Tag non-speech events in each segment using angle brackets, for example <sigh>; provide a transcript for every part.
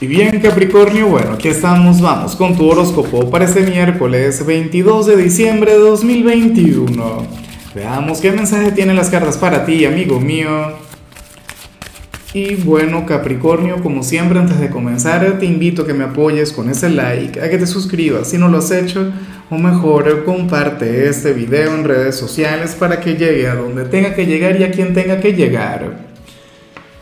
Y bien Capricornio, bueno, aquí estamos, vamos con tu horóscopo para este miércoles 22 de diciembre de 2021. Veamos qué mensaje tienen las cartas para ti, amigo mío. Y bueno Capricornio, como siempre antes de comenzar te invito a que me apoyes con ese like, a que te suscribas si no lo has hecho, o mejor comparte este video en redes sociales para que llegue a donde tenga que llegar y a quien tenga que llegar.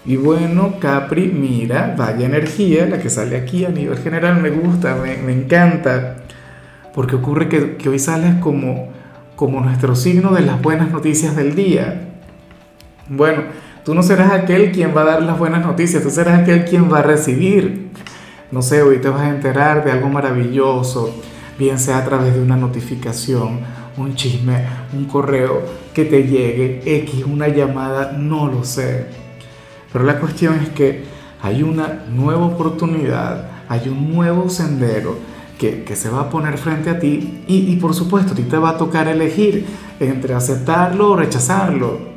Y bueno, Capri, mira, vaya energía la que sale aquí a nivel general, me gusta, me, encanta, porque ocurre que, que, hoy sales como, como nuestro signo de las buenas noticias del día. Bueno, tú no serás aquel quien va a dar las buenas noticias, tú serás aquel quien va a recibir. No sé, hoy te vas a enterar de algo maravilloso, bien sea a través de una notificación, un chisme, un correo que te llegue, X, una llamada, no lo sé pero la cuestión es que hay una nueva oportunidad, hay un nuevo sendero que, se va a poner frente a ti y, por supuesto a ti te va a tocar elegir entre aceptarlo o rechazarlo.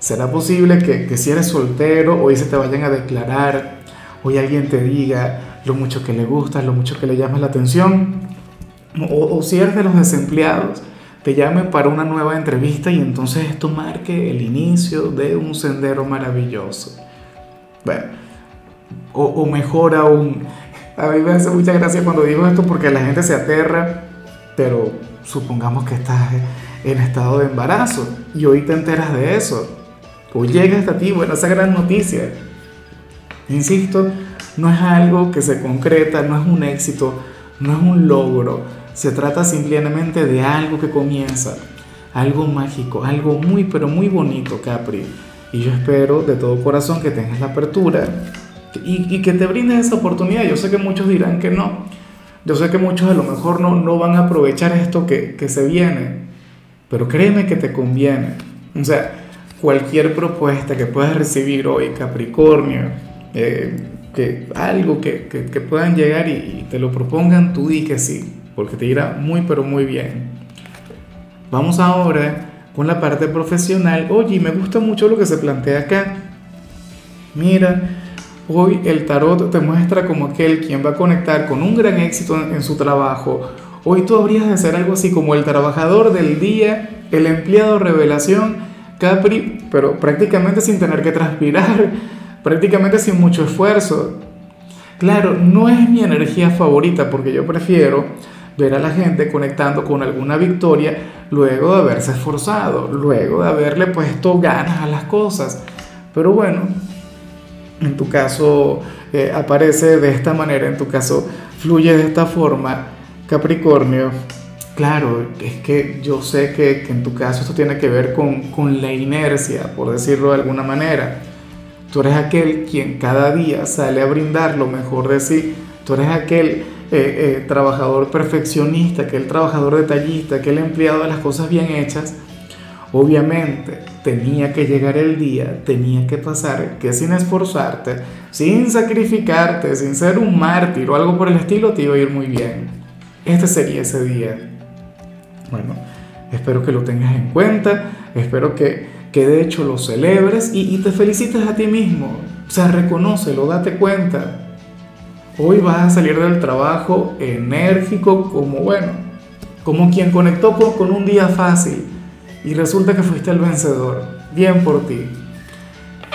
¿Será posible que, si eres soltero hoy se te vayan a declarar, hoy alguien te diga lo mucho que le gusta, lo mucho que le llama la atención? O, o si eres de los desempleados, te llame para una nueva entrevista y entonces esto marque el inicio de un sendero maravilloso. Bueno, o, mejor aún, a mí me hace mucha gracia cuando digo esto porque la gente se aterra, pero supongamos que estás en estado de embarazo y hoy te enteras de eso. O llega hasta ti, bueno, esa gran noticia. Insisto, no es algo que se concreta, no es un éxito, no es un logro, se trata simplemente de algo que comienza, algo mágico, algo muy pero muy bonito, Capri. Y yo espero de todo corazón que tengas la apertura y, que te brindes esa oportunidad. Yo sé que muchos dirán que no. Yo sé que muchos a lo mejor no, no van a aprovechar esto que, que se viene. Pero créeme que te conviene. O sea, cualquier propuesta que puedas recibir hoy, Capricornio, eh, que algo que, que, que, puedan llegar y, y te lo propongan, tú di que sí porque te irá muy pero muy bien. Vamos ahora con la parte profesional. Oye, me gusta mucho lo que se plantea acá. Mira, hoy el tarot te muestra como aquel quien va a conectar con un gran éxito en, su trabajo. Hoy tú habrías de ser algo así como el trabajador del día, el empleado revelación, Capri, pero prácticamente sin tener que transpirar, <laughs> prácticamente sin mucho esfuerzo. Claro, no es mi energía favorita porque yo prefiero ver a la gente conectando con alguna victoria luego de haberse esforzado, luego de haberle puesto ganas a las cosas. Pero bueno, en tu caso eh, aparece de esta manera, en tu caso fluye de esta forma, Capricornio. Claro, es que yo sé que, en tu caso esto tiene que ver con, con la inercia, por decirlo de alguna manera. Tú eres aquel quien cada día sale a brindar lo mejor de sí. Tú eres aquel eh, eh, trabajador perfeccionista, aquel trabajador detallista, aquel empleado de las cosas bien hechas, obviamente tenía que llegar el día, tenía que pasar, que sin esforzarte, sin sacrificarte, sin ser un mártir o algo por el estilo, te iba a ir muy bien. Este sería ese día. Bueno, espero que lo tengas en cuenta, espero que, que de hecho lo celebres y, te felicites a ti mismo. O sea, reconócelo, date cuenta. Hoy vas a salir del trabajo enérgico como, bueno, como quien conectó con, un día fácil y resulta que fuiste el vencedor. Bien por ti.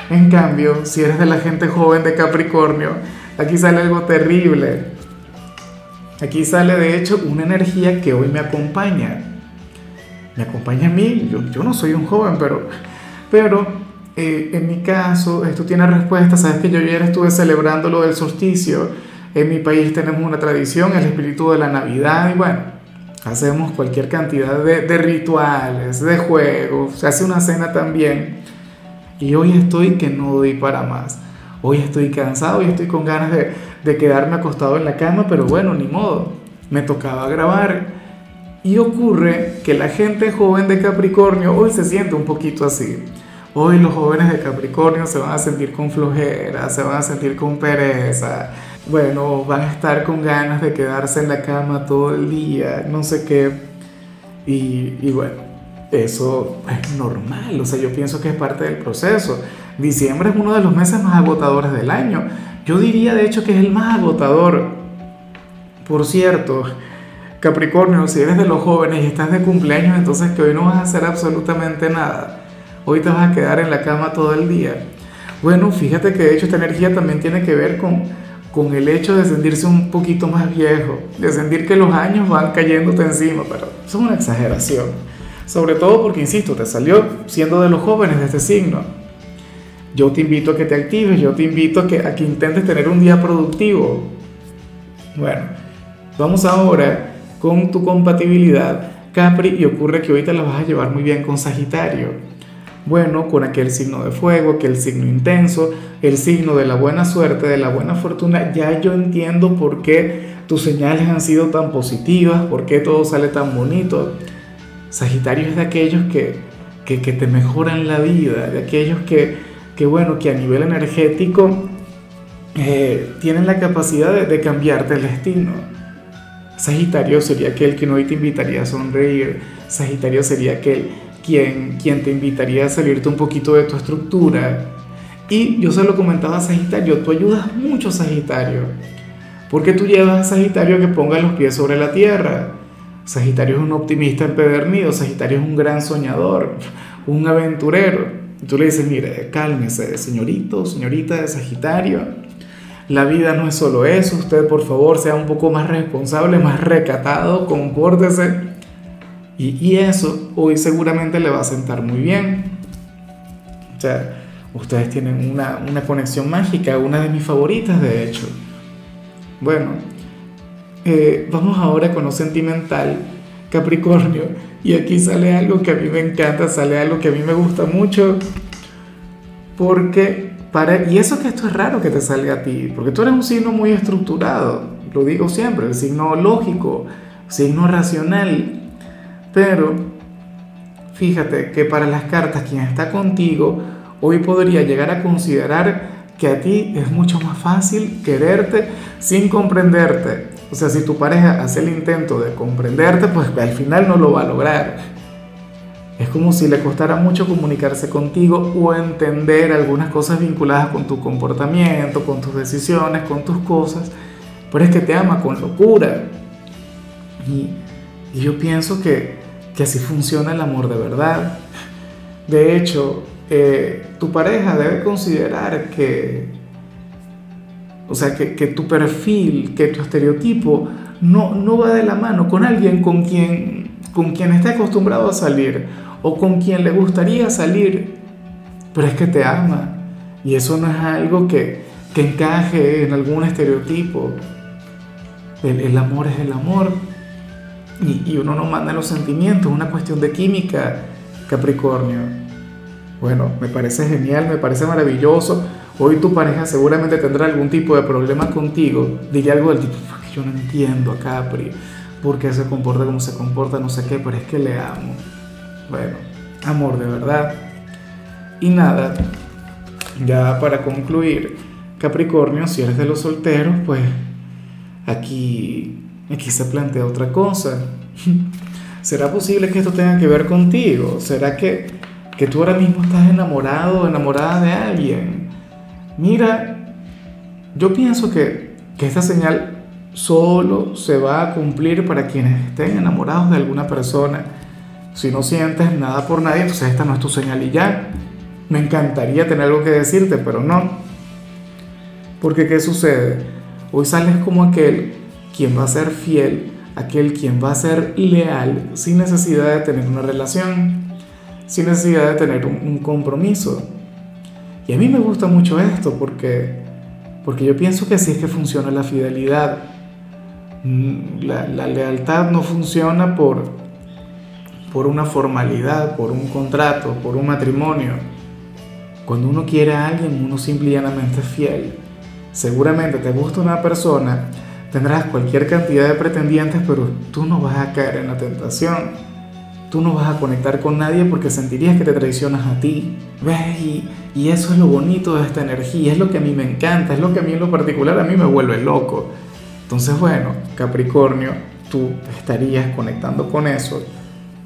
En cambio, si eres de la gente joven de Capricornio, aquí sale algo terrible. Aquí sale de hecho una energía que hoy me acompaña. Me acompaña a mí. Yo, no soy un joven, pero, pero eh, en mi caso esto tiene respuesta. Sabes que yo ayer estuve celebrando lo del solsticio en mi país tenemos una tradición, el espíritu de la Navidad, y bueno, hacemos cualquier cantidad de, rituales, de juegos, se hace una cena también. Y hoy estoy que no doy para más. Hoy estoy cansado y estoy con ganas de, de quedarme acostado en la cama, pero bueno, ni modo. Me tocaba grabar. Y ocurre que la gente joven de Capricornio hoy se siente un poquito así. Hoy los jóvenes de Capricornio se van a sentir con flojera, se van a sentir con pereza, bueno, van a estar con ganas de quedarse en la cama todo el día, no sé qué. Y, bueno, eso es normal, o sea, yo pienso que es parte del proceso. diciembre es uno de los meses más agotadores del año. Yo diría de hecho que es el más agotador. Por cierto, Capricornio, si eres de los jóvenes y estás de cumpleaños, entonces que hoy no vas a hacer absolutamente nada. Hoy te vas a quedar en la cama todo el día. Bueno, fíjate que de hecho esta energía también tiene que ver con, con el hecho de sentirse un poquito más viejo, de sentir que los años van cayéndote encima, pero es una exageración. Sobre todo porque, insisto, te salió siendo de los jóvenes de este signo. Yo te invito a que te actives, yo te invito a que, a que intentes tener un día productivo. Bueno, vamos ahora con tu compatibilidad Capri y ocurre que hoy te la vas a llevar muy bien con Sagitario. Bueno, con aquel signo de fuego, aquel signo intenso, el signo de la buena suerte, de la buena fortuna, ya yo entiendo por qué tus señales han sido tan positivas, por qué todo sale tan bonito. Sagitario es de aquellos que, que, te mejoran la vida, de aquellos que, que, bueno, que a nivel energético eh, tienen la capacidad de, de cambiarte el destino. Sagitario sería aquel que hoy te invitaría a sonreír. Sagitario sería aquel quien, quien te invitaría a salirte un poquito de tu estructura. Y yo se lo comentaba a Sagitario, tú ayudas mucho a Sagitario. Porque tú llevas a Sagitario que ponga los pies sobre la tierra. Sagitario es un optimista empedernido, Sagitario es un gran soñador, un aventurero. Y tú le dices, mire, cálmese, señorito, señorita de Sagitario la vida no es solo eso, usted por favor sea un poco más responsable, más recatado, compórtese. Y, eso hoy seguramente le va a sentar muy bien. O sea, ustedes tienen una, una conexión mágica, una de mis favoritas de hecho. Bueno, eh, vamos ahora con lo sentimental, Capricornio. Y aquí sale algo que a mí me encanta, sale algo que a mí me gusta mucho, porque y eso que esto es raro que te salga a ti, porque tú eres un signo muy estructurado, lo digo siempre, el signo lógico, signo racional. Pero fíjate que para las cartas quien está contigo hoy podría llegar a considerar que a ti es mucho más fácil quererte sin comprenderte. O sea, si tu pareja hace el intento de comprenderte, pues al final no lo va a lograr. Es como si le costara mucho comunicarse contigo o entender algunas cosas vinculadas con tu comportamiento, con tus decisiones, con tus cosas, pero es que te ama con locura. Y, yo pienso que, así funciona el amor de verdad. De hecho, eh, tu pareja debe considerar que, o sea, que, tu perfil, que tu estereotipo no, no va de la mano con alguien con quien, con quien está acostumbrado a salir o con quien le gustaría salir, pero es que te ama. Y eso no es algo que, que encaje en algún estereotipo. El, amor es el amor. Y, uno no manda los sentimientos, una cuestión de química, Capricornio. Bueno, me parece genial, me parece maravilloso. Hoy tu pareja seguramente tendrá algún tipo de problema contigo. Diría algo del tipo, yo no entiendo a Capri, por qué se comporta como se comporta, no sé qué, pero es que le amo. Bueno, amor de verdad. Y nada, ya para concluir, Capricornio, si eres de los solteros, pues aquí, aquí se plantea otra cosa. <laughs> ¿Será posible que esto tenga que ver contigo? ¿Será que, que tú ahora mismo estás enamorado o enamorada de alguien? Mira, yo pienso que, que esta señal solo se va a cumplir para quienes estén enamorados de alguna persona si no sientes nada por nadie, entonces esta no es tu señal y ya. Me encantaría tener algo que decirte, pero no. Porque ¿qué sucede? Hoy sales como aquel quien va a ser fiel, aquel quien va a ser leal sin necesidad de tener una relación, sin necesidad de tener un, compromiso. Y a mí me gusta mucho esto porque, porque yo pienso que así es que funciona la fidelidad. Mm, la, la lealtad no funciona por, por una formalidad, por un contrato, por un matrimonio. Cuando uno quiere a alguien, uno simple y llanamente es fiel. Seguramente te gusta una persona, tendrás cualquier cantidad de pretendientes, pero tú no vas a caer en la tentación. Tú no vas a conectar con nadie porque sentirías que te traicionas a ti. ¿Ves? Y, y eso es lo bonito de esta energía, es lo que a mí me encanta, es lo que a mí en lo particular a mí me vuelve loco. Entonces, bueno, Capricornio, tú estarías conectando con eso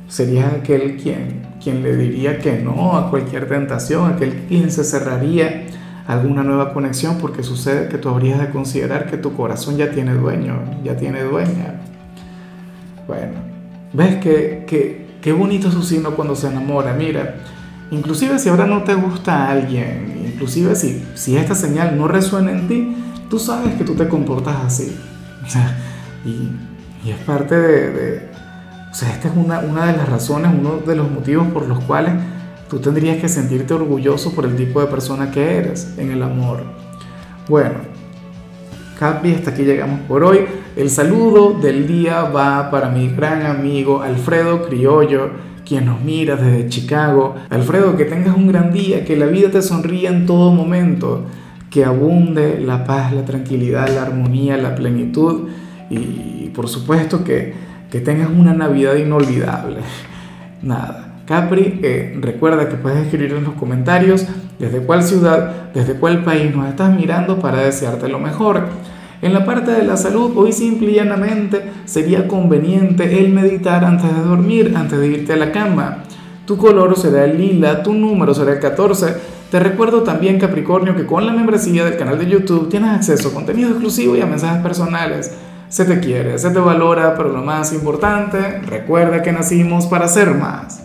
serías aquel quien, quien le diría que no a cualquier tentación, aquel quien se cerraría alguna nueva conexión porque sucede que tú habrías de considerar que tu corazón ya tiene dueño, ya tiene dueña. Bueno, ves que, que, qué bonito su signo cuando se enamora, mira, inclusive si ahora no te gusta alguien, inclusive si, si esta señal no resuena en ti, tú sabes que tú te comportas así. y, y es parte de o sea, esta es una, una de las razones, uno de los motivos por los cuales tú tendrías que sentirte orgulloso por el tipo de persona que eres en el amor. Bueno, Capi, hasta aquí llegamos por hoy. El saludo del día va para mi gran amigo Alfredo Criollo, quien nos mira desde Chicago. Alfredo, que tengas un gran día, que la vida te sonría en todo momento, que abunde la paz, la tranquilidad, la armonía, la plenitud y por supuesto que que tengas una Navidad inolvidable. <laughs> Nada. Capri, eh, recuerda que puedes escribir en los comentarios desde cuál ciudad, desde cuál país nos estás mirando para desearte lo mejor. En la parte de la salud, hoy simple y llanamente sería conveniente el meditar antes de dormir, antes de irte a la cama. Tu color será el lila, tu número será el 14. Te recuerdo también, Capricornio, que con la membresía del canal de YouTube tienes acceso a contenido exclusivo y a mensajes personales se te quiere, se te valora, pero lo más importante, recuerda que nacimos para ser más.